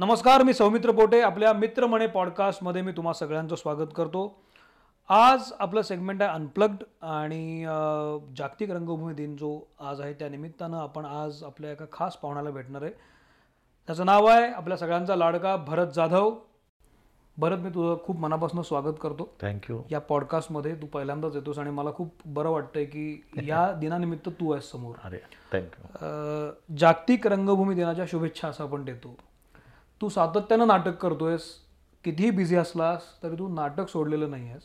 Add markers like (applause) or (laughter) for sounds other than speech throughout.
नमस्कार मी सौमित्र पोटे. आपल्या मित्र म्हणे पॉडकास्टमध्ये मी तुम्हा सगळ्यांचं स्वागत करतो. आज आपलं सेगमेंट आहे अनप्लग्ड आणि जागतिक रंगभूमी दिन जो आज आहे त्या निमित्तानं आपण आज आपल्या एका खास पाहुण्याला भेटणार आहे. त्याचं नाव आहे आपल्या सगळ्यांचा लाडका भरत जाधव. भरत मी तुझं खूप मनापासून स्वागत करतो. थँक्यू या पॉडकास्टमध्ये तू पहिल्यांदाच येतोस आणि मला खूप बरं वाटतंय की या (laughs) दिनानिमित्त तू आहेस समोर. अरे थँक्यू जागतिक रंगभूमी दिनाच्या शुभेच्छा असं आपण देतो. तू सातत्यानं नाटक करतोयस कितीही बिझी असलास तरी तू नाटक सोडलेलं नाही आहेस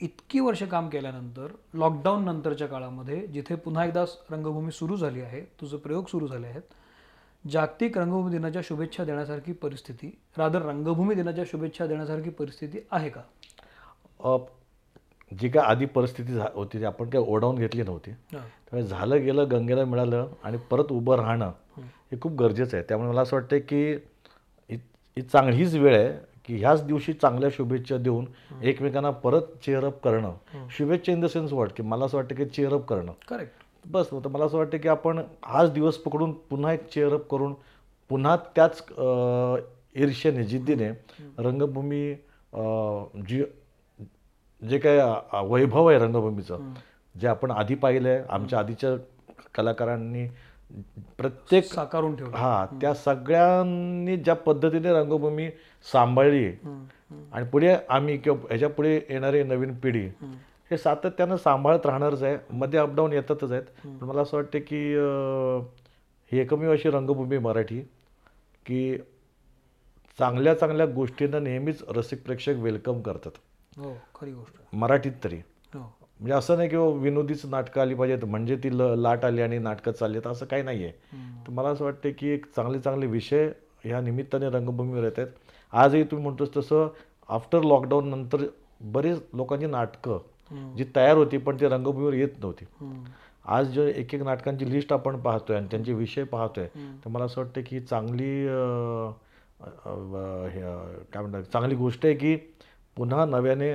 इतकी वर्ष काम केल्यानंतर लॉकडाऊन नंतरच्या काळामध्ये जिथे पुन्हा एकदा रंगभूमी सुरू झाली आहे तुझे प्रयोग सुरू झाले आहेत जागतिक रंगभूमी दिनाच्या शुभेच्छा देण्यासारखी परिस्थिती रादर रंगभूमी दिनाच्या शुभेच्छा देण्यासारखी परिस्थिती आहे का? जी काय आधी परिस्थिती झा- होती ती आपण काय ओढावून घेतली नव्हती. त्यामुळे झालं गेलं गंगेला मिळालं आणि परत उभं राहणं हे. खूप गरजेचं आहे. त्यामुळे मला असं वाटतं की ही चांगली हीच वेळ आहे की ह्याच दिवशी चांगल्या शुभेच्छा देऊन एकमेकांना परत चेअरअप करणं. शुभेच्छा इन द सेन्स वाट की मला असं वाटतं की चेअरअप करणं. करेक्ट बस तर मला असं वाटतं की आपण हाच दिवस पकडून पुन्हा एक चेअरअप करून पुन्हा त्याच ईर्ष्येने जिद्दीने रंगभूमी जी जे काय वैभव आहे रंगभूमीचं जे आपण आधी पाहिलं आहे आमच्या आधीच्या कलाकारांनी प्रत्येक साकारून ठेवलं. हा त्या सगळ्यांनी ज्या पद्धतीने रंगभूमी सांभाळली आणि पुढे आम्ही किंवा ह्याच्या पुढे येणारी नवीन पिढी हे सातत्यानं सांभाळत राहणारच आहे. मध्ये अपडाऊन येतातच आहेत. पण मला असं वाटतं की ही एकमेव अशी रंगभूमी मराठी की चांगल्या चांगल्या गोष्टींना नेहमीच रसिक प्रेक्षक वेलकम करतात. हो खरी गोष्ट. मराठीत तरी. म्हणजे असं नाही की बाबा विनोदीच नाटकं आली पाहिजेत म्हणजे ती ल लाट आली आणि नाटकं चालली आहेत असं काही नाही आहे तर मला असं वाटतं की एक चांगले चांगले विषय ह्या निमित्ताने रंगभूमीवर येत आहेत. आजही तुम्ही म्हणतोस तसं आफ्टर लॉकडाऊन नंतर बरेच लोकांची नाटकं जी तयार होती पण ती रंगभूमीवर येत नव्हती. आज जे एक एक नाटकांची लिस्ट आपण पाहतोय आणि त्यांचे विषय पाहतोय तर मला असं वाटतं की ही चांगली हे, काय म्हणतात चांगली गोष्ट आहे की पुन्हा नव्याने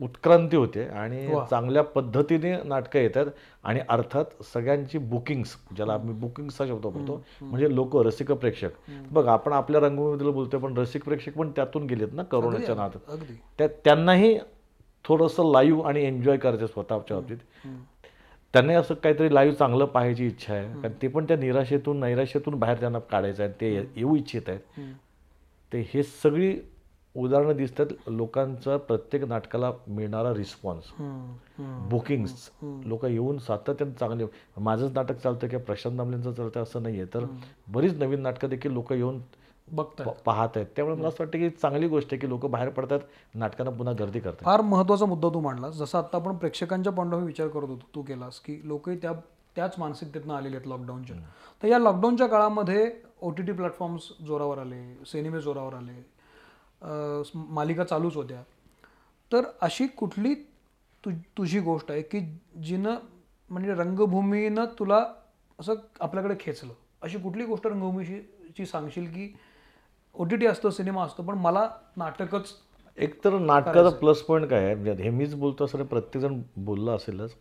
उत्क्रांती होते आणि चांगल्या पद्धतीने नाटकं येतात आणि अर्थात सगळ्यांची बुकिंग्स ज्याला आम्ही बुकिंग्सचा शब्द बोलतो म्हणजे लोक रसिक प्रेक्षक. बघ आपण आपल्या रंगभूमीबद्दल बोलतोय पण रसिक प्रेक्षक पण त्यातून गेलेत ना करोनाच्या नादात. अगदी. त्या त्यांनाही थोडंसं लाईव्ह आणि एन्जॉय करायचं स्वतःच्या बाबतीत. त्यांना असं काहीतरी लाईव्ह चांगलं पाहायची इच्छा आहे. कारण ते पण त्या निराशेतून नैराश्यातून बाहेर त्यांना काढायचं आहे ते येऊ इच्छित आहेत. ते हे सगळी उदाहरणं दिसतात लोकांचा प्रत्येक नाटकाला मिळणारा रिस्पॉन्स बुकिंग्स लोक येऊन सातत्याने चांगले माझंच नाटक चालतं किंवा प्रशांत दामलेंचं चालतं असं नाही आहे तर बरीच नवीन नाटकं देखील लोक येऊन बघताय प- पाहत आहेत त्यामुळे मला असं वाटतं की चांगली गोष्ट आहे की लोक बाहेर पडतात नाटकांना पुन्हा गर्दी करतात. फार महत्त्वाचा मुद्दा तू मांडलास. जसं आता आपण प्रेक्षकांच्या पॉईंट विचार करत होतो तू केलास की लोकही त्या त्याच मानसिकतेतनं आलेले आहेत लॉकडाऊनच्या तर या लॉकडाऊनच्या काळामध्ये ओ टी टी प्लॅटफॉर्म्स जोरावर आले सिनेमे जोरावर आले मालिका चालूच होत्या. तर अशी कुठली तु तुझी गोष्ट आहे की जिनं म्हणजे रंगभूमीनं तुला असं आपल्याकडे खेचलं? अशी कुठली गोष्ट रंगभूमीशी ची सांगशील की ओ टी टी असतं सिनेमा असतो पण मला नाटकच एक तर नाटकाचा प्लस पॉईंट काय आहे? म्हणजे हे मीच बोलतो असं प्रत्येकजण बोललं असेलच.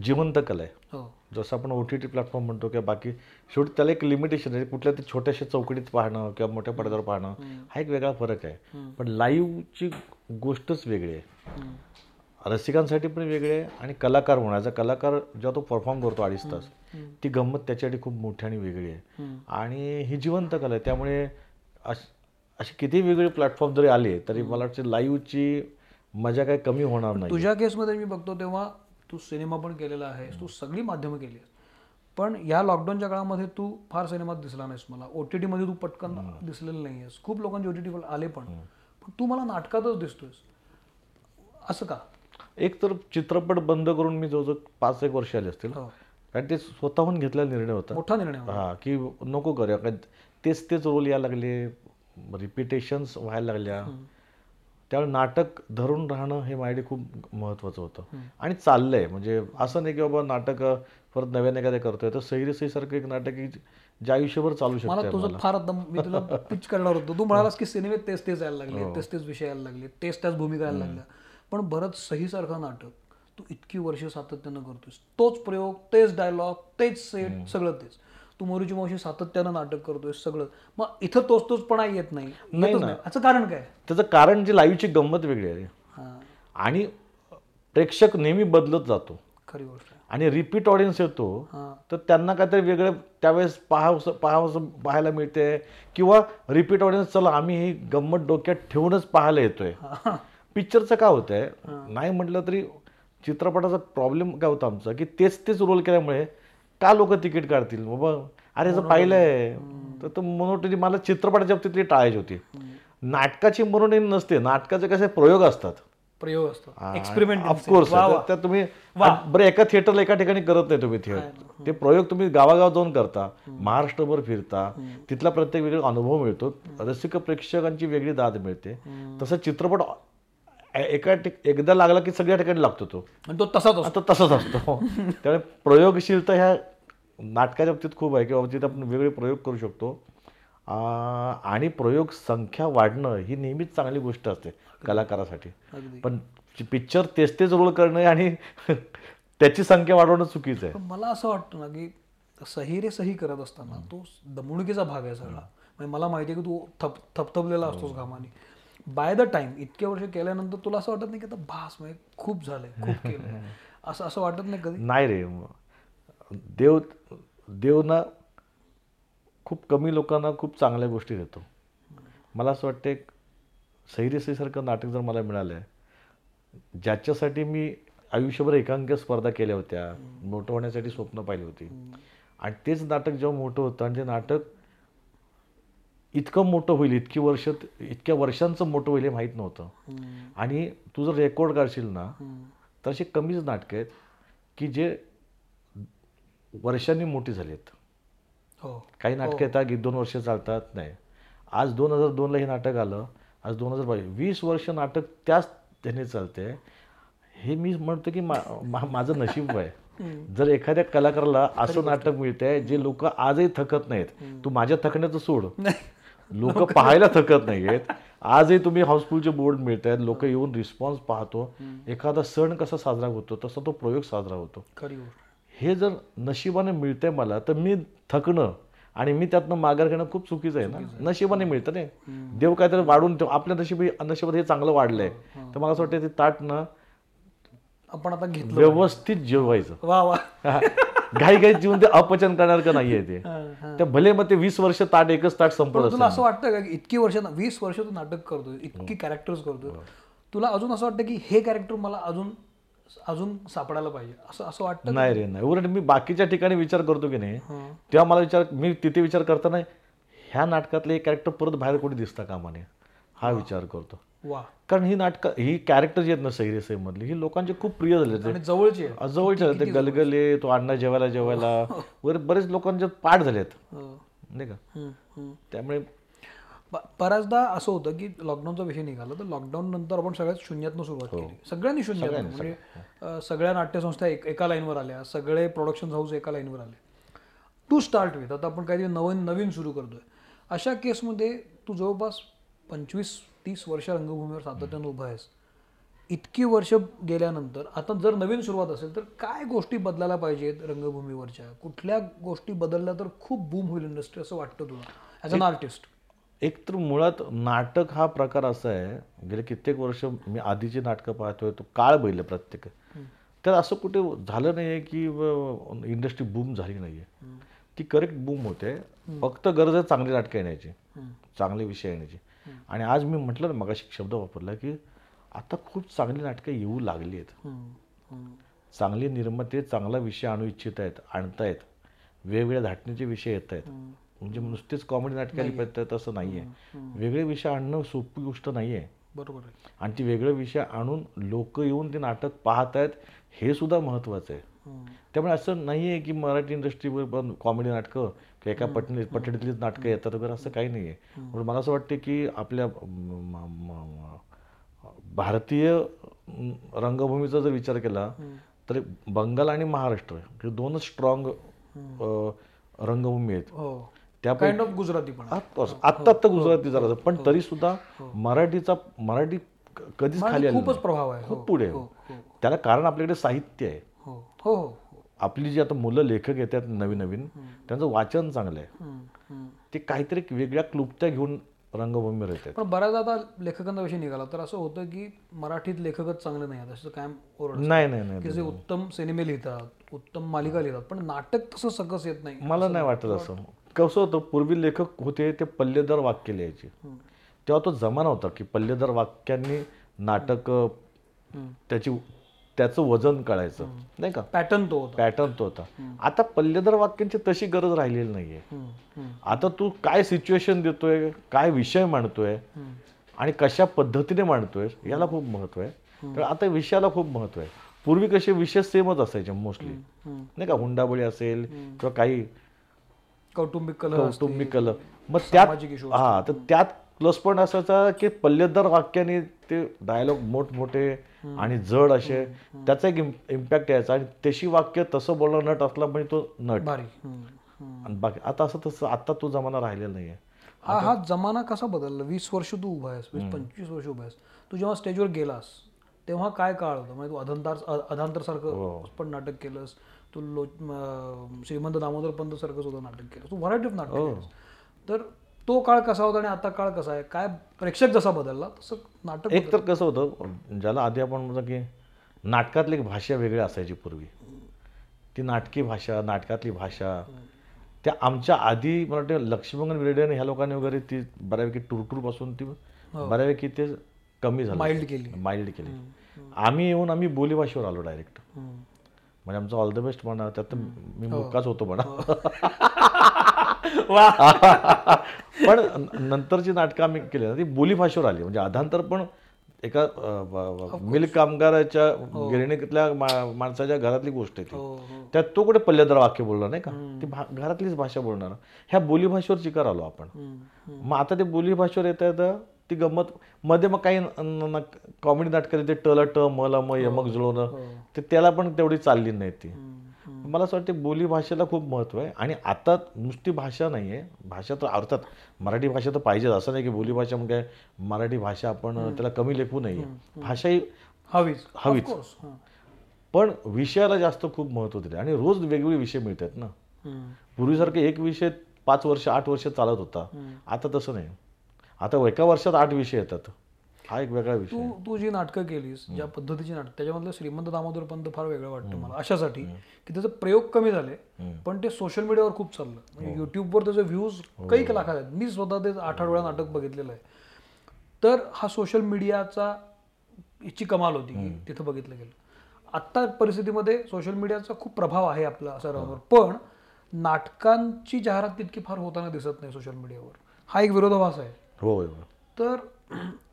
जिवंत कला आहे हो. जसं आपण ओ टी टी प्लॅटफॉर्म म्हणतो किंवा बाकी शेवटी त्याला एक लिमिटेशन आहे. कुठल्या तरी छोट्याशा चौकटीत पाहणं किंवा मोठ्या पडद्यावर पाहणं हा एक वेगळा फरक आहे. पण लाईव्हची गोष्टच वेगळी आहे. रसिकांसाठी पण वेगळी आहे आणि कलाकार होण्याचा कलाकार जेव्हा तो परफॉर्म करतो अडीच तास ती गंमत त्याच्यासाठी खूप मोठी आणि वेगळी आहे. आणि ही जिवंत कला आहे. त्यामुळे अश- असे किती वेगळे प्लॅटफॉर्म जरी आले तरी मला वाटतं लाईव्हची मजा काही कमी होणार नाही. तुझ्या केसमध्ये मी बघतो तेव्हा तू सिनेमा पण केलेला आहेस तू सगळी माध्यमं केली आहेस. पण या लॉकडाऊनच्या काळामध्ये तू फार सिनेमात दिसला नाहीस मला. ओ टी टीमध्ये तू पटकन दिसलेलं नाही आहेस खूप लोकांचे ओ टी टी आले पण. पण तू मला नाटकातच दिसतोयस. असं का? एक तर चित्रपट बंद करून मी जवळजवळ पाच एक वर्ष आले असतील. हो. कारण ते स्वतःहून घेतलेला निर्णय होता. मोठा निर्णय होता. हा की नको करूया. कारण तेच तेच रोल यायला लागले. रिपिटेशन्स व्हायला लागल्या. त्यावेळी नाटक धरून राहणं हे माझ्यासाठी खूप महत्त्वाचं होतं. आणि चाललंय. म्हणजे असं नाही की बाबा नाटक परत नव्याने एखाद्या करतोय. तर सैरी सारखं एक नाटक आहे जे आयुष्यभर चालू मला शकतं तुझं फार मी तुला पिच करणार होतो. तू म्हणालास की सिनेमेत तेच तेच यायला लागले तेच तेच विषय यायला लागले तेच त्याच भूमिका यायला लागल्या. पण बरंच सहीसारखं नाटक तू इतकी वर्ष सातत्यानं करतोस तोच प्रयोग तेच डायलॉग तेच सेट सगळं तेच. तू मोरूची मावशी सातत्यानं नाटक करतोय सगळं. मग इथं तोच तोचपणा येत नाही. नाही ना. याचं कारण काय? त्याचं कारण जी लाईव्हची गंमत वेगळी आहे. हा. आणि प्रेक्षक नेहमी बदलत जातो. खरी गोष्ट आहे. आणि रिपीट ऑडियन्स येतो. हा. तर त्यांना काहीतरी वेगळं त्यावेळेस पाहावंसं पाहावंसं पाहायला मिळते. किंवा रिपीट ऑडियन्स चला आम्ही ही गंमत डोक्यात ठेवूनच पाहायला येतोय. हा. पिक्चरचं काय होतंय? नाही म्हटलं तरी चित्रपटाचा प्रॉब्लेम काय होता आमचा? की तेच तेच रोल केल्यामुळे का लोक तिकीट काढतील? बाबा अरे जर पाहिलंय. तर तो मोनोटनी मला चित्रपटाच्या बाबतीतली टाळायची होती. नाटकाची मोनोटनी नसते. नाटकाचे कसे प्रयोग असतात. प्रयोग असतो. एक्सपेरिमेंट ऑफकोर्स त्या तुम्ही बरं एका थिएटरला एका ठिकाणी करत नाही तुम्ही थिएटर ते प्रयोग तुम्ही गावागाव जाऊन करता. महाराष्ट्रभर फिरता. तिथला प्रत्येक वेगळा अनुभव मिळतो. रसिक प्रेक्षकांची वेगळी दाद मिळते. तसं चित्रपट एका एकदा लागला की सगळ्या ठिकाणी लागतो तो. तो तसाच असतो. तसंच असतो. (laughs) त्यामुळे प्रयोगशीलता ह्या नाटकाच्या बाबतीत खूप आहे किंवा तिथे आपण वेगळे प्रयोग करू शकतो. आणि प्रयोग संख्या वाढणं ही नेहमीच चांगली गोष्ट असते कलाकारासाठी. पण पिक्चर तेच तेच रोल करणे आणि (laughs) त्याची संख्या वाढवणं चुकीचं आहे. मला असं वाटतं ना की सही रे सही करत असताना तो दमणुकीचा भाग आहे सगळा. म्हणजे मला माहिती आहे की तू थप थपथपलेला असतोस घामाने. बाय द टाइम इतके वर्ष केल्यानंतर तुला असं वाटत नाही की आता भास म्हणजे खूप झालंय खूप (laughs) केलंय. असं असं वाटत नाही कधी? नाही रे. देव देव ना खूप कमी लोकांना खूप चांगल्या गोष्टी देतो मला असं वाटतं एक सैरेसारखं नाटक जर मला मिळालं आहे ज्याच्यासाठी मी आयुष्यभर एकांकिका स्पर्धा केल्या होत्या मोठं होण्यासाठी स्वप्न पाहिली होती आणि तेच नाटक जेव्हा मोठं होतं आणि ते नाटक इतकं मोठं होईल इतकी वर्ष इतक्या वर्षांचं मोठं होईल हे माहीत नव्हतं. आणि तू जर रेकॉर्ड काढशील ना. तर असे कमीच नाटकं आहेत की जे वर्षांनी मोठी झालीत हो. काही नाटकं येतात की दोन वर्ष चालतात नाही. आज दोन हजार दोनला हे नाटक आलं आज दोन हजार बावीस. वीस वर्ष नाटक त्याच त्याने चालते हे मी म्हणतो की मा, माझं नशीब आहे. (laughs) जर एखाद्या कलाकाराला असं नाटक मिळतंय जे लोक आजही थकत नाहीत तू माझ्या थकण्याचं सोड. (laughs) लोक (laughs) पाहायला थकत नाहीयेत. आजही तुम्ही हाऊसफुलचे बोर्ड मिळत आहेत लोक येऊन रिस्पॉन्स पाहतो. एखादा सण कसा साजरा होतो तसा तो प्रयोग साजरा होतो. हे जर नशिबाने मिळतंय मला तर मी थकणं आणि मी त्यातनं माघार घेणं खूप चुकीचं आहे ना. नशिबाने मिळतं नाही. देव काहीतरी वाढून ठेव. आपल्या नशिबी नशिबात हे चांगलं वाढलंय. तर मला असं वाटतं ते ताट ना आपण आता घेतलं. व्यवस्थित जेवायचं. वा वा. (laughs) घाई घाई जीवन ते अपचन करणार का नाहीये ते? हा, हा. ते भले मग ते वीस वर्ष ताट एकच ताट असेल तुला असं वाटतं का इतकी वर्ष वीस वर्ष तू नाटक करतोय इतकी कॅरेक्टर्स करतोय. तुला अजून असं वाटतं की हे कॅरेक्टर मला अजून अजून सापडायला पाहिजे. असं असं वाटतं नाही रे नाही. उलट मी बाकीच्या ठिकाणी विचार करतो की नाही. तेव्हा मला विचार मी तिथे विचार करताना ह्या नाटकातले कॅरेक्टर परत बाहेर कोणी दिसता कामा नये हा. विचार करतो. वा. कारण ही नाटकं ही कॅरेक्टर जी आहेत ना सैरे मधली ही लोकांचे खूप प्रिय झाले जवळची जवळचे झाले ते. गलगले तो अण्णा जेवायला जेवायला. (laughs) वगैरे बरेच लोकांचे पाठ झालेत. हं. नाही का. त्यामुळे बऱ्याचदा असं होतं की लॉकडाऊनचा विषय निघाला तर लॉकडाऊन नंतर आपण सगळ्यात शून्यातनं सुरुवात केली. सगळ्यांनी शून्यात म्हणजे सगळ्या नाट्यसंस्था एक एका लाईनवर आल्या सगळे प्रोडक्शन हाऊस एका लाईनवर आले. टू स्टार्ट विथ आता आपण काहीतरी नवीन नवीन सुरू करतोय. अशा केसमध्ये तू जवळपास पंचवीस तीस वर्ष रंगभूमीवर सातत्यानं उभा आहेस. इतकी वर्ष गेल्यानंतर आता जर नवीन सुरुवात असेल तर काय गोष्टी बदलायला पाहिजेत रंगभूमीवरच्या? कुठल्या गोष्टी बदलल्या तर खूप बूम होईल इंडस्ट्री असं वाटतं तुला ॲज अन आर्टिस्ट एक तर मुळात नाटक हा प्रकार असा आहे गेले कित्येक वर्ष मी आधीची नाटकं पाहतोय तो काळ बघितलं प्रत्येक. तर असं कुठे झालं नाही आहे की इंडस्ट्री बूम झाली नाही आहे ती करेक्ट बूम होते. फक्त गरज आहे चांगली नाटकं येण्याची. चांगले विषय येण्याची. आणि आज मी म्हटलं ना मगाशी शब्द वापरला की आता खूप चांगली नाटकं येऊ लागली आहेत. चांगले निर्माते चांगला विषय आणू इच्छित आहेत आणतायत. वेगवेगळ्या धाटणीचे विषय येत आहेत. म्हणजे नुसतेच कॉमेडी नाटकं आली पाहिजे असं नाही आहे वेगळे विषय आणणं सोपी गोष्ट नाही आहे बरोबर आहे. आणि ती वेगळे विषय आणून लोक येऊन ते नाटक पाहत आहेत हे सुद्धा महत्त्वाचं आहे. त्यामुळे असं नाही आहे की मराठी इंडस्ट्रीवर पण कॉमेडी नाटकं किंवा एका पटणी पटडीतलीच नाटकं येतात वगैरे असं काही नाही आहे म्हणून मला असं वाटतं की आपल्या भारतीय रंगभूमीचा जर विचार केला तर बंगाल आणि महाराष्ट्र हे दोनच स्ट्रॉंग रंगभूमी आहेत. हो. त्या काइंड ऑफ गुजराती पण आहे. आत्ता आत्ता गुजराती जरा पण तरी सुद्धा मराठीचा मराठी कधीच खाली खूपच प्रभाव आहे. हो. खूप पुढे. हो. हो. त्याला कारण आपल्याकडे साहित्य आहे. हो. हो हो. आपली जी आता मुलं लेखक येतात नवीन नवीन त्यांचं वाचन चांगलं आहे. ते काहीतरी वेगळ्या क्लुप्त्या घेऊन रंगभूमीवर येतात पण बऱ्याच आता लेखकांचा विषय निघाला तर असं होतं की मराठीत लेखकच चांगले नाही आहेत असं कायम ओरड नाही नाही नाही की जे उत्तम सिनेमे लिहितात उत्तम मालिका लिहितात पण नाटक तसं सकस येत नाही. मला नाही वाटत असं. कसं होतं पूर्वी लेखक होते ते पल्लेदार वाक्य लिहायचे. तेव्हा तो जमाना होता की पल्लेदार वाक्यांनी नाटक त्याची त्याचं वजन कळायचं नाही का? पॅटर्न तो होता. पॅटर्न तो होता. आता पल्लेदार वाक्यांची तशी गरज राहिलेली नाहीये. आता तू काय सिच्युएशन देतोय काय विषय मांडतोय आणि कशा पद्धतीने मांडतोय याला खूप महत्त्व आहे. तर आता विषयाला खूप महत्त्व आहे. पूर्वी कसे विषय सेमच असायचे मोस्टली. नाही का? हुंडाबळी असेल किंवा काही कौटुंबिक कौटुंबिक कल मग त्यात हा तर त्यात प्लस पॉईंट असायचा की पल्लेदार वाक्याने ते डायलॉग मोठमोठे आणि जड असे त्याचा एक इम्पॅक्ट यायचा. आणि तशी वाक्य तसं बोलणं नट असला म्हणजे तो नट. आणि बाकी आता असं तसं आता तो जमाना राहिलेला नाहीये. हा हा जमाना कसा बदलला? वीस वर्ष तू उभा आहेस वीस पंचवीस वर्ष उभा आहेस. तू जेव्हा स्टेजवर गेलास तेव्हा काय काळ होता? म्हणजे तू अधंतार अधांतर हो. सारखं पण नाटक केलंस. तू लो श्रीमंत दामोदर पंत सारखं सुद्धा नाटक केलं तू व्हरायटी ऑफ हो. नाटक तर तो काळ कसा होता आणि आता काळ कसा आहे? काय प्रेक्षक जसा बदलला तसं नाटक एक तर कसं होतं ज्याला आधी आपण म्हणतो की नाटकातली एक भाषा वेगळी असायची पूर्वी. ती नाटकी भाषा नाटकातली भाषा त्या आमच्या आधी मला वाटतं लक्ष्मीमंगन विरडे आणि ह्या लोकांनी वगैरे ती बऱ्यापैकी टुरटूरपासून ती बऱ्यापैकी ते कमी झालं. माइल्ड केली. माइल्ड केली. आम्ही येऊन आम्ही बोलीभाषेवर आलो डायरेक्ट. म्हणजे आमचं ऑल द बेस्ट म्हणा त्यात मी मुक्काच होतो म्हणा. (laughs) पण न- नंतरची नाटकं आम्ही केली ना ती बोलीभाषेवर आली. म्हणजे अधांतर पण एका मिल कामगाराच्या गिरणीतल्या मा- माणसाच्या घरातली गोष्ट आहे ती. हो हो. त्यात तो कुठे पल्लेदार वाक्य बोलणार नाही का? ती घरातलीच भाषा बोलणार. ह्या बोलीभाषेवर चिकार आलो आपण. मग आता ते बोलीभाषेवर येता येतं ती गंमत मध्ये मग काही कॉमेडी नाटकात ते टल ट मला म यमक जुळवणं ते त्याला पण तेवढी चालली नाही ती. मला असं वाटतं बोली भाषेला खूप महत्त्व आहे. आणि आता नुसती भाषा नाही आहे. भाषा तर अर्थात मराठी भाषा तर पाहिजेच. असं नाही की बोली भाषा काय मराठी भाषा आपण त्याला कमी लेखू नये भाषा ही हवीच. हवीच. पण विषयाला जास्त खूप महत्त्व दिले आणि रोज वेगवेगळे विषय मिळतात ना. पूर्वीसारखे एक विषय पाच वर्ष आठ वर्ष चालत होता. आता तसं नाही. आता एका वर्षात आठ विषय येतात. हा एक वेगळा विषय तू तू जी नाटकं केलीस ज्या पद्धतीची नाटक त्याच्यामधलं श्रीमंत दामोदर पंत फार वेगळं वाटतं मला अशासाठी की त्याचे प्रयोग कमी झाले पण ते सोशल मीडियावर खूप चाललं. म्हणजे युट्यूबवर त्याचे व्ह्यूज काही लाखात आहेत. मी स्वतः ते आठ आठ वेळा नाटक बघितलेलं आहे. तर हा सोशल मीडियाचा ची कमाल होती की तिथं बघितलं गेलं. आत्ता परिस्थितीमध्ये सोशल मीडियाचा खूप प्रभाव आहे आपला सर्वांवर पण नाटकांची जाहिरात तितकी फार होताना दिसत नाही सोशल मीडियावर हा एक विरोधाभास आहे. हो हो तर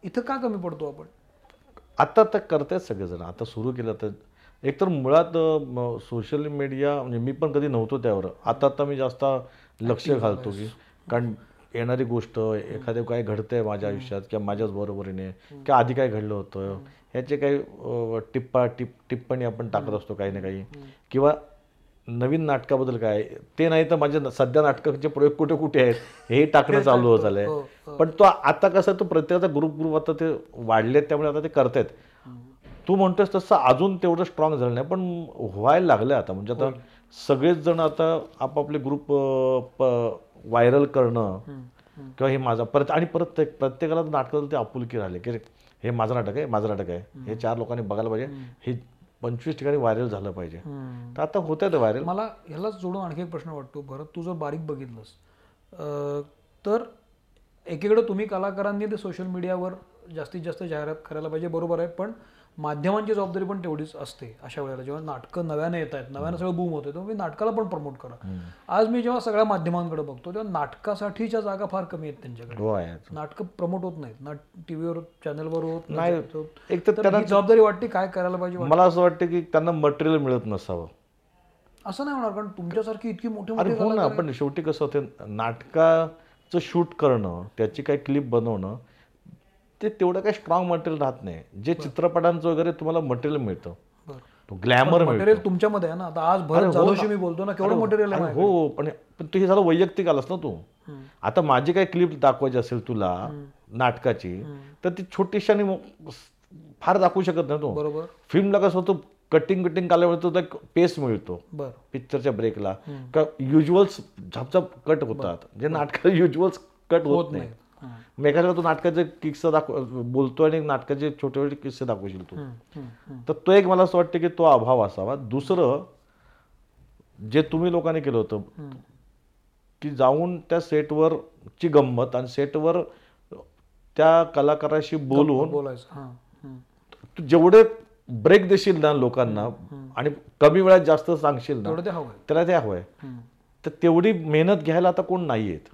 इथं का कमी पडतो आपण? आता तर करतायत सगळेजण. आता सुरू केलं तर एकतर मुळात सोशल मीडिया म्हणजे मी पण कधी नव्हतो त्यावर. आता आता मी जास्त लक्ष घालतो की कारण येणारी गोष्ट एखादं काय घडतंय माझ्या आयुष्यात किंवा माझ्याच बरोबरीने किंवा आधी काय घडलं होतं ह्याचे काही टिप्पा टिप टिप्पणी आपण टाकत असतो काही ना काही. किंवा नवीन नाटकाबद्दल काय? ते नाही तर माझ्या सध्या नाटकाचे प्रयोग कुठे कुठे आहेत? हे टाकणं चालू होत झालंय. हो, पण तो आता कसं तो प्रत्येकाचा ग्रुप ग्रुप आता ते वाढलेत त्यामुळे आता ते करतायत. तू म्हणतोस तसं अजून तेवढं स्ट्रॉंग झालं नाही पण व्हायला लागलं आता. म्हणजे आता सगळेच जण आता आपापले ग्रुप व्हायरल करणं किंवा हे माझा परत आणि परत प्रत्येकाला नाटकाला ते आपुलकी राहिले. की हे माझं नाटक आहे माझं नाटक आहे. हे चार लोकांनी बघायला पाहिजे. हे पंचवीस ठिकाणी व्हायरल झालं पाहिजे. तर आता होत आहे व्हायरल मला ह्यालाच जोडून आणखी एक प्रश्न वाटतो. भरत तू जर बारीक बघितलंस अं, तर एकीकडे तुम्ही कलाकारांनी ते सोशल मीडियावर जास्तीत जास्त जाहिरात करायला पाहिजे बरोबर आहे. पण माध्यमांची जबाबदारी पण तेवढीच असते अशा वेळेला. जेव्हा नाटकं नव्याने येत आहेत नव्यानं सगळं बूम होतं तेव्हा मी नाटकाला पण प्रमोट करा. आज मी जेव्हा सगळ्या माध्यमांकडे बघतो तेव्हा नाटकासाठीच्या जागा फार कमी आहेत त्यांच्याकडे. हो नाटकं प्रमोट होत नाहीत. ना टीव्हीवर चॅनलवर होत नाही. होत. एक तर ही जबाबदारी वाटते काय करायला पाहिजे मला असं वाटतं की त्यांना मटेरियल मिळत नसावं. असं नाही होणार कारण तुमच्यासारखी इतकी मोठी अरे मोठी हो ना पण शेवटी कसं होतं नाटकाचं शूट करणं त्याची काही क्लिप बनवणं ते तेवढं काही स्ट्रॉंग मटेरियल राहत नाही. जे चित्रपटांचं वगैरे तुम्हाला मटेरियल मिळतं. तो ग्लॅमर मटेरियल तुमच्यामध्ये आहे ना? आता आज भरत जाधवशी मी बोलतो ना केवढं मटेरियल आहे अरे हो पण पण तू हे झालं वैयक्तिक आलास ना तू. आता माझी काही क्लिप दाखवायची असेल तुला नाटकाची तर ती छोटीशी आणि फार दाखवू शकत नाही तू. बरोबर. फिल्मला कसं होतं कटिंग कटिंग काल्यावर तो एक पेस मिळतो. पिक्चरच्या ब्रेकला का युजल्स झपझप कट होतात. जे नाटकात युजल्स कट होत नाही. हां. मेघाला तू नाटकाचे किस्से दाखव बोलतो आणि नाटकाचे छोटे छोटे किस्से दाखवशील तू. तर तो एक मला असं वाटतं की तो अभाव असावा दुसरं जे तुम्ही लोकांनी केलं होतं. की जाऊन त्या सेटवर ची गंमत आणि सेटवर त्या कलाकाराशी बोलून बोलायचं जेवढे ब्रेक देशील ना लोकांना आणि कमी वेळात जास्त सांगशील ना त्याला ते हवंय. तर तेवढी मेहनत घ्यायला आता कोण नाही आहेत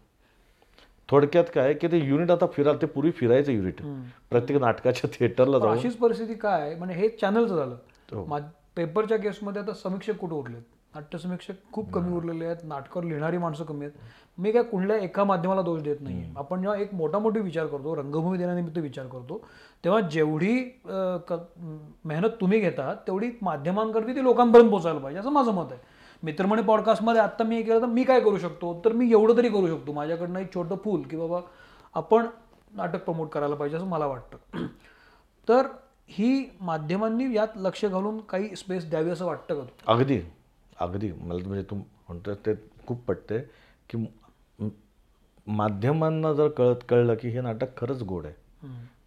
थोडक्यात काय की ते युनिट आता फिरायला ते पूर्वी फिरायचं युनिट. प्रत्येक नाटकाच्या थिएटरला जाऊन. अशीच परिस्थिती काय आहे? म्हणजे हे चॅनलचं हो. झालं पेपरच्या केसमध्ये आता समीक्षक कुठे उरलेत? नाट्य समीक्षक खूप कमी उरलेले आहेत. नाटकावर लिहिणारी माणसं कमी आहेत. मी काय कुठल्या एका माध्यमाला दोष देत नाही आपण जेव्हा एक मोठा मोठी विचार करतो रंगभूमी दिनानिमित्त विचार करतो तेव्हा जेवढी मेहनत तुम्ही घेता तेवढी माध्यमांकरती ती लोकांपर्यंत पोहोचायला पाहिजे. असं माझं मत आहे. मित्रमणी पॉडकास्टमध्ये आत्ता मी हे केलं तर मी काय करू शकतो? तर मी एवढं तरी करू शकतो. माझ्याकडनं एक छोटं फूल की बाबा आपण नाटक प्रमोट करायला पाहिजे असं मला वाटतं. (clears throat) तर ही माध्यमांनी यात लक्ष घालून काही स्पेस द्यावी असं वाटतं का? अगदी. अगदी. मला म्हणजे तू म्हणतो ते खूप पटते की माध्यमांना जर कळत कळलं की हे नाटक खरंच गोड आहे.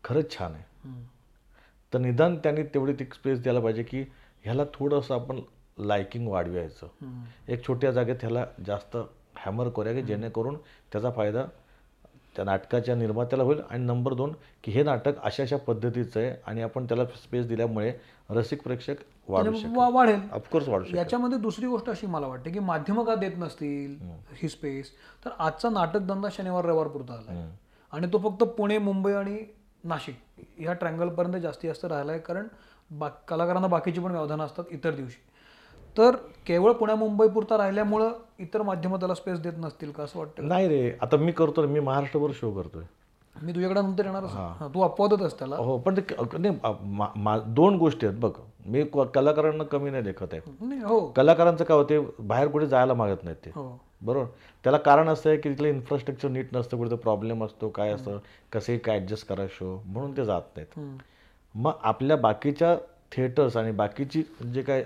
खरंच छान आहे. तर निदान त्यांनी तेवढी ती स्पेस द्यायला पाहिजे की ह्याला थोडंसं आपण लायकिंग वाढवायचं. एक छोट्या जागेत ह्याला जास्त हॅमर करूया की जेणेकरून त्याचा फायदा त्या नाटकाच्या निर्मात्याला होईल आणि नंबर दोन की हे नाटक अशा अशा पद्धतीचं आहे आणि आपण त्याला स्पेस दिल्यामुळे रसिक प्रेक्षक वाढू वाढेल. ऑफकोर्स वाढू याच्यामध्ये दुसरी गोष्ट अशी मला वाटते की माध्यमं का देत नसतील ही स्पेस तर आजचा नाटक धंदा शनिवार रविवार पुरता आलाय. आणि तो फक्त पुणे मुंबई आणि नाशिक ह्या ट्रँगल पर्यंत जास्तीत जास्त राहिला आहे कारण बा कलाकारांना बाकीची पण व्यवधानं असतात इतर दिवशी. तर केवळ पुण्या मुंबई पुरता राहिल्यामुळं इतर माध्यमं त्याला स्पेस देत नसतील का असं वाटतं? नाही रे. आता मी करतो ना, मी महाराष्ट्रभर शो करतोय. मी तुझ्याकडे नंतर येणारच हां, तू अपवादच त्याला. हो पण ते नाही दोन गोष्टी आहेत बघ. मी कलाकारांना कमी नाही देखत आहे. हो. कलाकारांचं काय होते बाहेर कुठे जायला मागत नाहीत ते. हो. बरोबर? त्याला कारण असं आहे की तिथलं इन्फ्रास्ट्रक्चर नीट नसतं कुठे प्रॉब्लेम असतो काय असतं कसंही काय ॲडजस्ट करा शो म्हणून ते जात नाहीत. मग आपल्या बाकीच्या थिएटर्स आणि बाकीची जे काय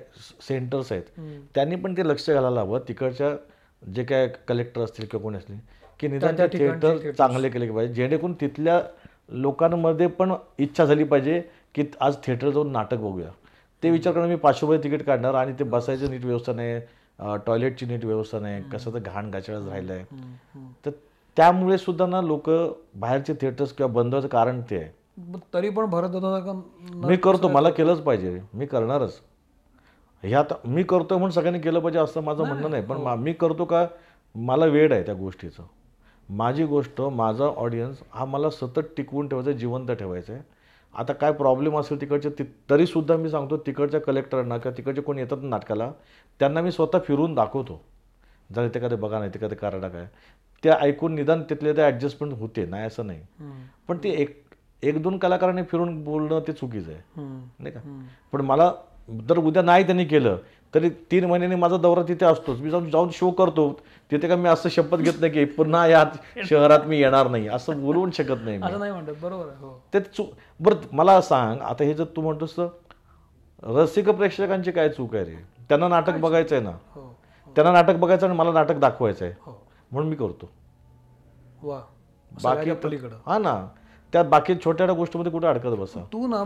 सेंटर्स आहेत. त्यांनी पण ते लक्ष घालायला हवं. तिकडच्या जे काय कलेक्टर असतील किंवा कोणी असतील की निदान त्या थिएटर चांगले केले पाहिजे. जेणेकरून तिथल्या लोकांमध्ये पण इच्छा झाली पाहिजे की आज थिएटर जाऊन नाटक बघूया. ते विचार करून मी पाचशे रुपये तिकीट काढणार आणि ते बसायचं नीट व्यवस्था नाही टॉयलेटची नीट व्यवस्था नाही कसं तर घाण गाचळच राहिलं आहे. तर त्यामुळे सुद्धा ना लोक बाहेरचे थिएटर्स किंवा बंद व्हायचं कारण ते आहे. तरी पण भरत का मी करतो मला केलंच पाहिजे. मी करणारच. ह्यात मी करतोय म्हणून सगळ्यांनी केलं पाहिजे असं माझं म्हणणं नाही. पण मा- मी करतो का? मला वेळ आहे त्या गोष्टीचं. माझी गोष्ट माझा ऑडियन्स हा मला सतत टिकवून ठेवायचा जिवंत ठेवायचं आहे आता काय प्रॉब्लेम असेल तिकडचे ति तरीसुद्धा मी सांगतो तिकडच्या कलेक्टरांना किंवा तिकडचे कोणी येतात नाटकाला त्यांना मी स्वतः फिरून दाखवतो. जर ते कधी बघा नाही ते कधी करा काय ते ऐकून निदान तिथले ते ॲडजस्टमेंट होते नाही असं नाही. पण ते एक एक दोन कलाकारांनी फिरून बोलणं ते चुकीचं आहे. नाही का. पण मला जर उद्या नाही त्यांनी केलं तरी तीन महिन्यांनी माझा दौरा तिथे असतोच. मी जाऊन जाऊन शो करतो. तिथे का मी असं शपथ घेत नाही की पुन्हा या शहरात मी येणार नाही. असं बोलवून शकत नाही बरोबर हो. ते चूक बरं मला सांग आता हे जर तू म्हणतोस रसिक प्रेक्षकांची काय चूक आहे रे? त्यांना नाटक बघायचं आहे ना. हो त्यांना नाटक बघायचं आणि मला नाटक दाखवायचं आहे हो. म्हणून मी करतो. वा. बाकी हा ना. त्यात बाकी छोट्या गोष्टीमध्ये कुठे अडकत बसा. तू ना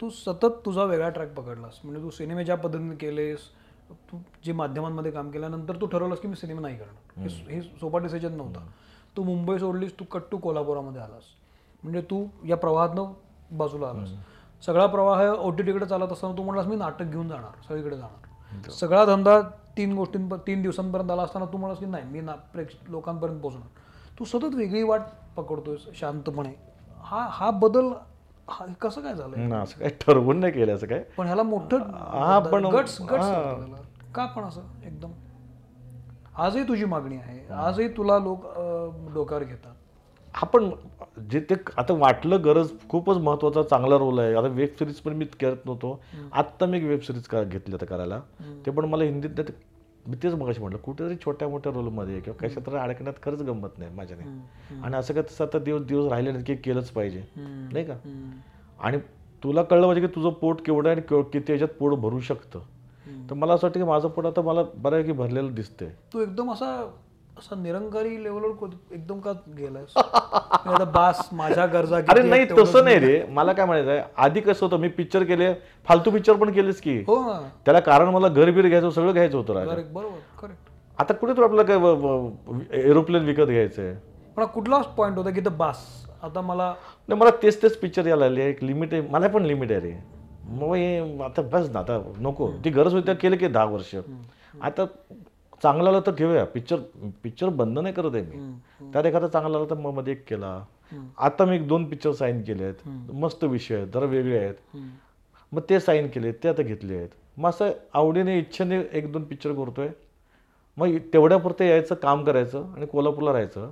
तू सतत तुझा वेगळा ट्रॅक पकडलास. म्हणजे तू सिनेमे ज्या पद्धतीने केलेस तू जे माध्यमांमध्ये काम केल्यानंतर तू ठरवलंस की मी सिनेमा नाही करणार. हे सोपा डिसिजन नव्हता. तू मुंबई सोडलीस तू कट टू कोल्हापुरामध्ये आलास. म्हणजे तू या प्रवाहातनं बाजूला आलास. सगळा प्रवाह ओ टी टीकडे चालत असताना तू म्हणलास मी नाटक घेऊन जाणार सगळीकडे जाणार. सगळा धंदा तीन गोष्टींपर तीन दिवसांपर्यंत आला असताना तू म्हणलास की नाही मी ना प्रेक्ष लोकांपर्यंत पोहोचणार. तू सतत वेगळी वाट पकडतोयस शांतपणे. हा हा बदल हा कसं काय झालं ना असं काय ठरवून नाही केलं असं काय पण ह्याला मोठं हा, पण- गट्स गट्स. का पण असं एकदम. आजही तुझी मागणी आहे. आजही तुला लोक डोक्यावर घेतात. आपण जे ते आता वाटलं गरज खूपच महत्त्वाचा चांगला रोल आहे. आता वेब सिरीज पण मी करत नव्हतो. आत्ता मी वेब सिरीज का घेतली आता करायला. ते पण मला हिंदीत मी तेच मगाशी म्हटलं कुठेतरी छोट्या मोठ्या रोलमध्ये किंवा कशात तरी अडकण्यात खरंच गंमत नाही माझ्याने. आणि असं काय तसं आता दिवस दिवस राहिले नाही की केलंच पाहिजे. नाही का. आणि तुला कळलं पाहिजे की तुझं पोट केवढं आहे आणि किती याच्यात पोट भरू शकतं. तर मला असं वाटतं की माझं पोट आता मला बऱ्यापैकी भरलेलं दिसतंय. तू एकदम असा असा निरंकारी लेवलवर एकदम का आता बास माझ्या गरजा अरे नाही तसं नाही रे. मला काय म्हणायचं आहे आधी कसं होतं मी पिक्चर केले फालतू पिक्चर पण केलेच की. हो त्याला कारण मला घर बीर घ्यायचं सगळं घ्यायचं होतं बरोबर करेक्ट आता कुठे तर आपल्याला काय एरोप्लेन विकत घ्यायचंय. पण कुठलाच पॉईंट होता की तर बास. आता मला नाही मला तेच तेच पिक्चर यायला लागले. एक लिमिट आहे. मला पण लिमिट आहे रे. मग हे आता बस ना आता नको. ती गरज होती केलं की दहा वर्ष. आता चांगलं आलं तर ठेवूया पिक्चर पिक्चर बंद नाही करत आहे मी. त्यात एखादा चांगला आला तर मग मध्ये एक केला. आता मी एक दोन पिक्चर साईन केले आहेत मस्त विषय आहेत जरा वेगळे आहेत. मग ते साईन केले ते आता घेतले आहेत. मग असं आवडीने इच्छेने एक दोन पिक्चर करतोय. मग तेवढ्यापुरतं यायचं काम करायचं आणि कोल्हापूरला राहायचं.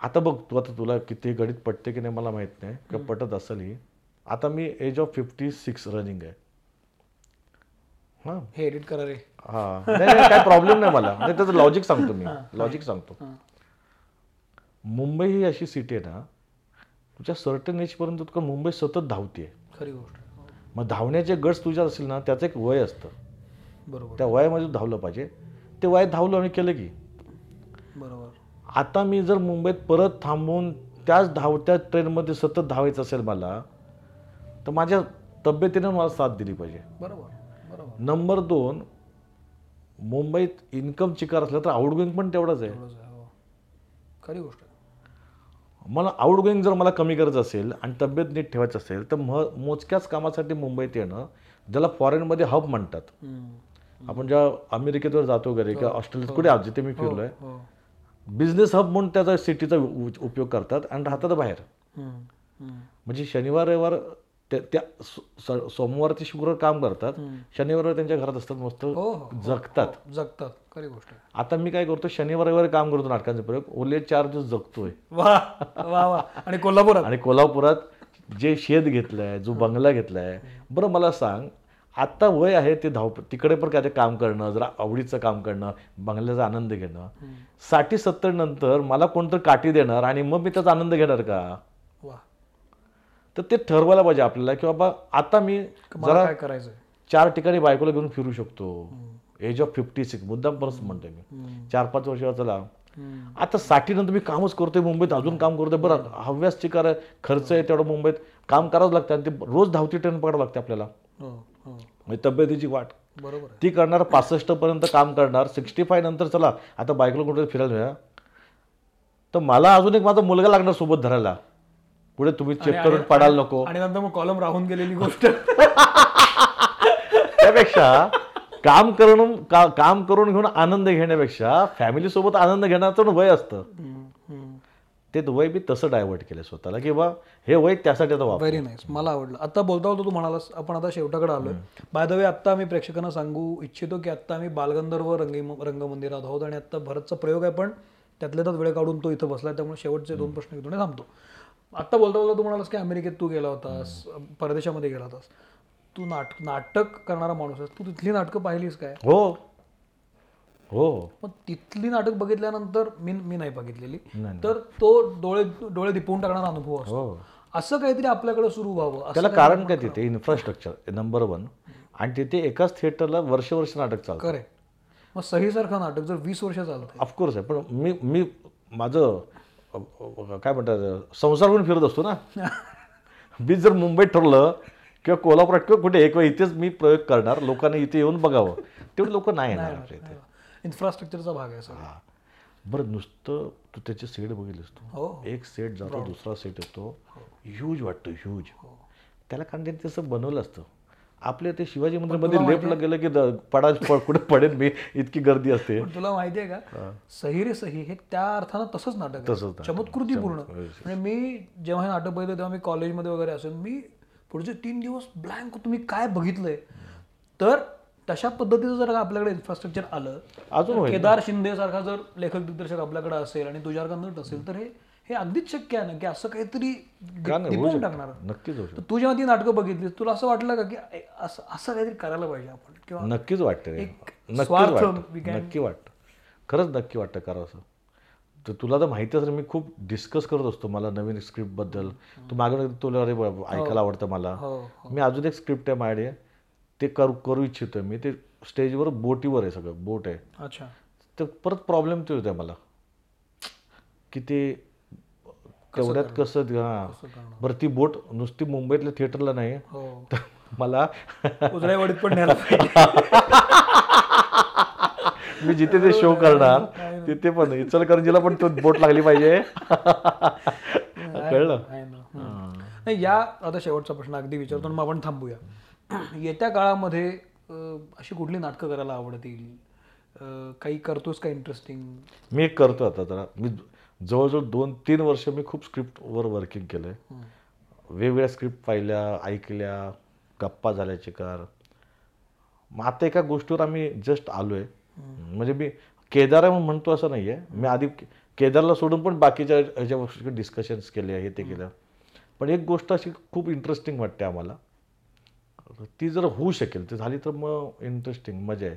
आता बघ तू आता तुला किती गणित पटते की नाही मला माहीत नाही. किंवा पटत असेल ही आता मी age of fifty six running आहे. हां? हे एडिट करा रे. हा. नाही नाही काय प्रॉब्लेम नाही मला. नाही त्याचं लॉजिक सांगतो मी. लॉजिक सांगतो. मुंबई ही अशी सिटी आहे ना तुझ्या सर्टन एजपर्यंत तुका मुंबई सतत धावते खरी गोष्ट आहे. मग धावण्याचे गट्स तुझ्यात असेल ना त्याचं एक वय असतं. बरोबर. त्या वयामध्ये तू धावलं पाहिजे. ते वयात धावलं आणि केलं की. बरोबर. आता मी जर मुंबईत परत थांबून त्याच धावत्या ट्रेनमध्ये सतत धावायचं असेल मला तर माझ्या तब्येतीनं मला साथ दिली पाहिजे. बरोबर बरोबर. नंबर दोन मुंबईत इन्कम चिकार असलं तर आउटगोईंग पण तेवढंच आहे आहे, हो. खरी गोष्ट आहे मला आउटगोईंग जर मला कमी करायचं असेल आणि तब्येत नीट ठेवायचं असेल तर म मोजक्याच कामासाठी मुंबईत येणं ज्याला फॉरेनमध्ये हब म्हणतात. आपण जेव्हा अमेरिकेत जातो वगैरे किंवा ऑस्ट्रेलियात कुठे आहोत जिथे मी फिरलोय हो बिझनेस हब म्हणून त्याचा सिटीचा उपयोग करतात आणि राहतात बाहेर. म्हणजे शनिवार रविवार त्या त्या सो- स- सोमवार ते शुक्रवार काम करतात. शनिवार त्यांच्या घरात असतात मस्त हो हो जगतात. हो, जगतात. खरी गोष्ट आहे. आता मी काय करतो शनिवार रविवार काम करतो नाटकांचे प्रयोग. ओले चार दिवस जगतोय. वा वा वा. आणि कोल्हापुरात? आणि कोल्हापुरात जे शेत घेतलंय जो बंगला घेतलाय बरं मला सांग आता वय आहे ते धाव तिकडे पण काय ते काम करणं जरा आवडीचं काम करणं बंगल्याचा आनंद घेणं. साठी सत्तर नंतर मला कोणतं काठी देणार आणि मग मी त्याचा आनंद घेणार का? तर ते ठरवायला पाहिजे आपल्याला की बाबा आता मी काय करायचंय? चार ठिकाणी बायकोला घेऊन फिरू शकतो. एज ऑफ फिफ्टी सिक्स मुद्दाम परत म्हणतोय मी. चार पाच वर्षाचा चला. आता साठी नंतर मी कामच करतोय मुंबईत अजून काम करतोय. बरं हव्यास चिकार आहे खर्च आहे तेवढं मुंबईत. काम करावंच लागतं आणि ते रोज धावती ट्रेन पडावं लागते आपल्याला. हो हो. म्हणजे तब्येतीची वाट. बरोबर ती करणार पासष्ट पर्यंत काम करणार सिक्स्टी फाय नंतर चला आता बायकोला कुठे फिरायला तर मला अजून एक माझा मुलगा लागणार सोबत धरायला. पुढे तुम्ही चेक करून पडायला नको. आणि नंतर मग कॉलम राहून गेलेली (laughs) गोष्ट. त्यापेक्षा काम करून का- काम करून घेऊन आनंद घेण्यापेक्षा फॅमिली सोबत आनंद घेण्याचं वय असतं. ते वय मी तसं डायव्हर्ट केलं स्वतःला की बा हे वय त्यासाठी आता व्हेरी नाईस मला आवडलं. आता बोलता बोलता तू म्हणालास आपण आता शेवटाकडे आलोय. बाय द वे आत्ता आम्ही प्रेक्षकांना सांगू इच्छितो की आत्ता आम्ही बालगंधर्व रंगी रंगमंदिरात आहोत आणि आत्ता भरतचा प्रयोग आहे पण त्यातल्या त्यात वेळ काढून तो इथं बसलाय त्यामुळे शेवटचे दोन प्रश्न आणि थांबतो. आत्ता बोलता बोलता तू म्हणालास की अमेरिकेत तू गेला होतास परदेशामध्ये गेला होतास. तू नाट नाटक करणारा माणूस आहेस. तू तिथली नाटकं पाहिलीस काय? हो. हो. मग तिथली नाटक बघितल्यानंतर मी मी नाही बघितलेली. तर तो डोळे डोळे दिपवून टाकणारा अनुभव असतो. हो. असं काहीतरी आपल्याकडे सुरू व्हावं त्याला कारण काय तिथे? इन्फ्रास्ट्रक्चर नंबर वन आणि तिथे एकाच थिएटरला वर्ष वर्ष नाटक चालतं. करे मग सहीसारखं नाटक जर वीस वर्ष चालतंय. ऑफकोर्स आहे. पण मी मी माझं काय म्हणतात संसार म्हणून फिरत असतो ना? (laughs) मी जर मुंबईत ठरलं किंवा कोल्हापुरात किंवा कुठे एक वेळ इथेच मी प्रयोग करणार लोकांनी इथे येऊन बघावं. तेवढे लोक नाही येणार आपल्या इथे. इन्फ्रास्ट्रक्चरचा भाग आहे हा. बरं नुसतं तू त्याचे सेट बघितलेस तू. हो. एक सेट जातो दुसरा सेट येतो. ह्यूज वाटतो ह्यूज त्याला कारण त्यांनी तसं बनवलं असतं. आपल्या ते शिवाजी मंदिरमध्ये लेफ्टला गेलं की पडा कुठे पडेल मी इतकी गर्दी असते. तुला माहिती आहे का? सही रे सही हे त्या अर्थानं तसंच नाटक. तसंच. चमत्कृती पूर्ण. म्हणजे मी जेव्हा हे नाटक बघितलं तेव्हा मी कॉलेजमध्ये वगैरे असेल मी पुढचे तीन दिवस ब्लँक तुम्ही काय बघितलंय? तर तशा पद्धतीचं जर आपल्याकडे इन्फ्रास्ट्रक्चर आलं अजून केदार शिंदे सारखा जर लेखक दिग्दर्शक आपल्याकडे असेल आणि तुझ्यासारखा नट असेल तर हे हे अगदीच शक्य आहे ना की असं काहीतरी दिपवून. टाकणार. नक्कीच होऊ तू जेव्हा ती नाटकं बघितली तुला असं वाटलं का की असं असं काहीतरी करायला पाहिजे आपण? किंवा नक्कीच वाटतं नक्की वाटतं. खरंच नक्की वाटतं करा असं. तर तुला तर माहिती असेल मी खूप डिस्कस करत असतो मला नवीन स्क्रिप्टबद्दल तू मागं तुला अरे ऐकायला आवडतं मला. हो मी अजून एक स्क्रिप्ट आहे माझ्याकडे. ते करू करू इच्छितोय मी. ते स्टेजवर बोटीवर आहे सगळं बोट आहे. अच्छा. तर परत प्रॉब्लेम तो येतोय मला. की ते तेवढ्यात कसं हां. बरं ती बोट नुसती मुंबईतल्या थिएटरला नाही. हो. तर मला उजळाईवाडीत पण (laughs) मी जिथे ते शो करणार (laughs) तिथे पण इचलकरंजीला पण तो बोट लागली पाहिजे. कळलं. नाही या आता शेवटचा प्रश्न अगदी विचारतो मग आपण थांबूया. येत्या काळामध्ये अशी कुठली नाटकं करायला आवडतील? काही करतोस का इंटरेस्टिंग मी एक करतो आता जरा. मी जवळजवळ दोन तीन वर्ष मी खूप स्क्रिप्टवर वर्किंग केलं आहे वेगवेगळ्या स्क्रिप्ट पाहिल्या ऐकल्या गप्पा झाल्या चिकार. मग आता एका गोष्टीवर आम्ही जस्ट आलो आहे म्हणजे मी केदार म्हणून म्हणतो असं नाही आहे मी आधी केदारला सोडून पण बाकीच्या ह्याच्या डिस्कशन्स केले हे ते केलं पण एक गोष्ट अशी खूप इंटरेस्टिंग वाटते आम्हाला. ती जर होऊ शकेल ती झाली तर मग इंटरेस्टिंग मजा आहे.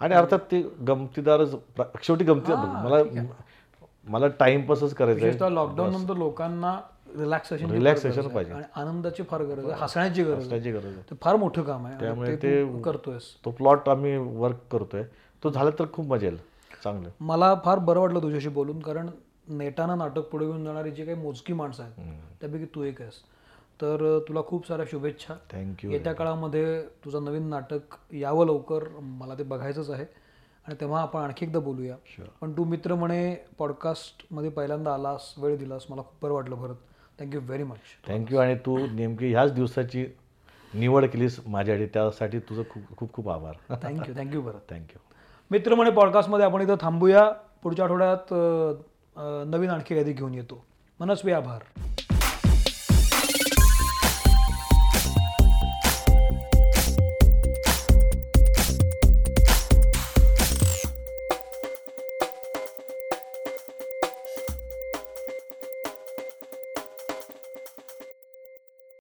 आणि अर्थात ते गमतीदारच शेवटी गमती मला मला टाइमपासच करायचं विशेषतः लॉकडाऊन नंतर लोकांना रिलॅक्सेशन Relaxation पाहिजे. आणि आनंदाची फार गरज आहे. हसण्याची गरज त्याची गरज आहे. ते फार मोठं काम आहे. त्यामुळे ते करतोयस. तो प्लॉट आम्ही वर्क करतोय. तो झाला तर खूप मजा येईल. चांगलं. मला फार बरं वाटलं तुझ्याशी बोलून कारण नेटानं नाटक पुढे घेऊन जाणारी जी काही मोजकी माणसं आहेत त्यापैकी तू एक आहेस. तर तुला खूप साऱ्या शुभेच्छा. थँक्यू येत्या काळामध्ये तुझं नवीन नाटक यावं लवकर. मला ते बघायचंच आहे. आणि तेव्हा आपण आणखी एकदा बोलूया. पण तू मित्र म्हणे पॉडकास्टमध्ये पहिल्यांदा आलास वेळ दिलास मला खूप बरं वाटलं Bharat thank you very much thank you आणि तू नेमकी ह्याच दिवसाची निवड केलीस माझ्यासाठी त्यासाठी तुझं खूप खूप खूप आभार. थँक्यू थँक्यू भरत थँक्यू मित्र म्हणे पॉडकास्टमध्ये आपण इथं थांबूया. पुढच्या आठवड्यात नवीन आणखी कधी घेऊन येतो. मनस्वी आभार.